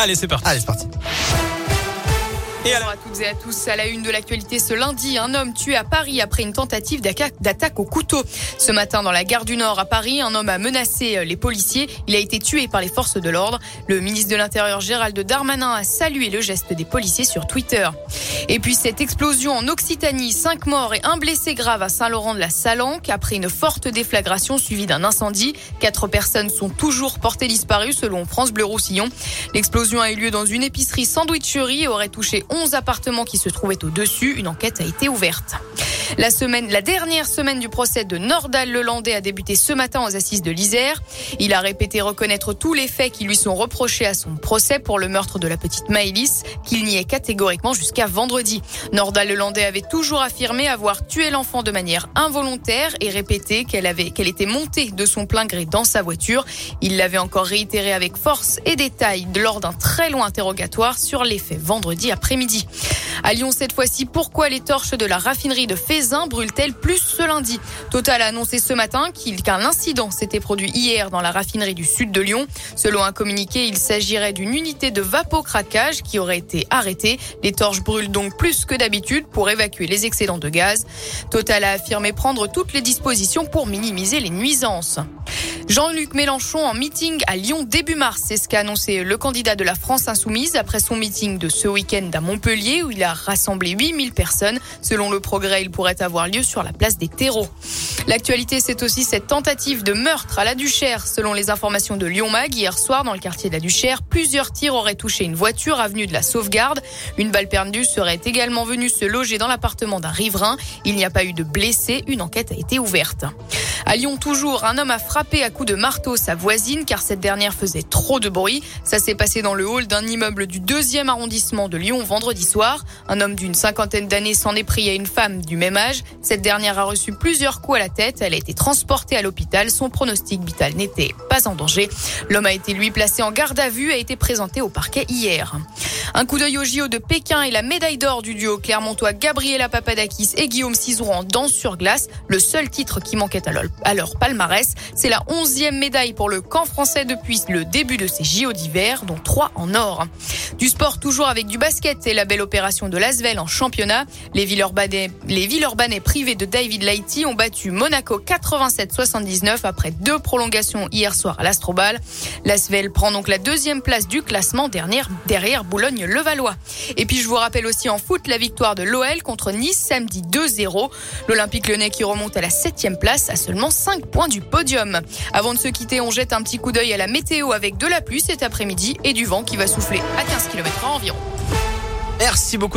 Allez, c'est parti. Allez, c'est parti. Bonjour à toutes et à tous. À la une de l'actualité ce lundi, un homme tué à Paris après une tentative d'attaque au couteau. Ce matin, dans la gare du Nord à Paris, un homme a menacé les policiers. Il a été tué par les forces de l'ordre. Le ministre de l'Intérieur Gérald Darmanin a salué le geste des policiers sur Twitter. Et puis cette explosion en Occitanie, cinq morts et un blessé grave à Saint-Laurent de la Salanque après une forte déflagration suivie d'un incendie. Quatre personnes sont toujours portées disparues selon France Bleu Roussillon. L'explosion a eu lieu dans une épicerie sandwicherie et aurait touché 11 appartements qui se trouvaient au-dessus. Une enquête a été ouverte. La semaine, la dernière semaine du procès de Nordal Lelandais a débuté ce matin aux assises de l'Isère. Il a répété reconnaître tous les faits qui lui sont reprochés à son procès pour le meurtre de la petite Maëlys, qu'il niait catégoriquement jusqu'à vendredi. Nordal Lelandais avait toujours affirmé avoir tué l'enfant de manière involontaire et répété qu'elle avait, qu'elle était montée de son plein gré dans sa voiture. Il l'avait encore réitéré avec force et détail lors d'un très long interrogatoire sur les faits vendredi après-midi. À Lyon, cette fois-ci, pourquoi les torches de la raffinerie de Fézin brûlent-elles plus ce lundi Total a annoncé ce matin qu'un incident s'était produit hier dans la raffinerie du sud de Lyon. Selon un communiqué, il s'agirait d'une unité de vapocraquage qui aurait été arrêtée. Les torches brûlent donc plus que d'habitude pour évacuer les excédents de gaz. Total a affirmé prendre toutes les dispositions pour minimiser les nuisances. Jean-Luc Mélenchon en meeting à Lyon début mars. C'est ce qu'a annoncé le candidat de la France insoumise après son meeting de ce week-end à Montpellier où il a rassemblé 8000 personnes. Selon le progrès, il pourrait avoir lieu sur la place des terreaux. L'actualité, c'est aussi cette tentative de meurtre à la Duchère. Selon les informations de Lyon Mag, hier soir, dans le quartier de la Duchère, plusieurs tirs auraient touché une voiture avenue de la Sauvegarde. Une balle perdue serait également venue se loger dans l'appartement d'un riverain. Il n'y a pas eu de blessés. Une enquête a été ouverte. À Lyon, toujours, un homme a frappé à coups de marteau sa voisine car cette dernière faisait trop de bruit. Ça s'est passé dans le hall d'un immeuble du deuxième arrondissement de Lyon vendredi soir. Un homme d'une cinquantaine d'années s'en est pris à une femme du même âge. Cette dernière a reçu plusieurs coups à la tête. Elle a été transportée à l'hôpital. Son pronostic vital n'était pas en danger. L'homme a été lui placé en garde à vue et a été présenté au parquet hier. Un coup d'œil au JO de Pékin et la médaille d'or du duo clermontois Gabriela Papadakis et Guillaume Cizeron en danse sur glace. Le seul titre qui manquait à leur palmarès, c'est la onzième médaille pour le camp français depuis le début de ces JO d'hiver, dont trois en or. Du sport toujours avec du basket et la belle opération de Lasvel en championnat. Les Villeurbanais, les Villeurbanais privés de David Lighty ont battu Monaco 87-79 après deux prolongations hier soir à l'Astrobal. Lasvel prend donc la deuxième place du classement derrière Boulogne-Levallois. Et puis je vous rappelle aussi en foot la victoire de l'OL contre Nice samedi 2-0. L'Olympique lyonnais qui remonte à la septième place à seulement 5 points du podium. Avant de se quitter, on jette un petit coup d'œil à la météo avec de la pluie cet après-midi et du vent qui va souffler à 15 km environ. Merci beaucoup.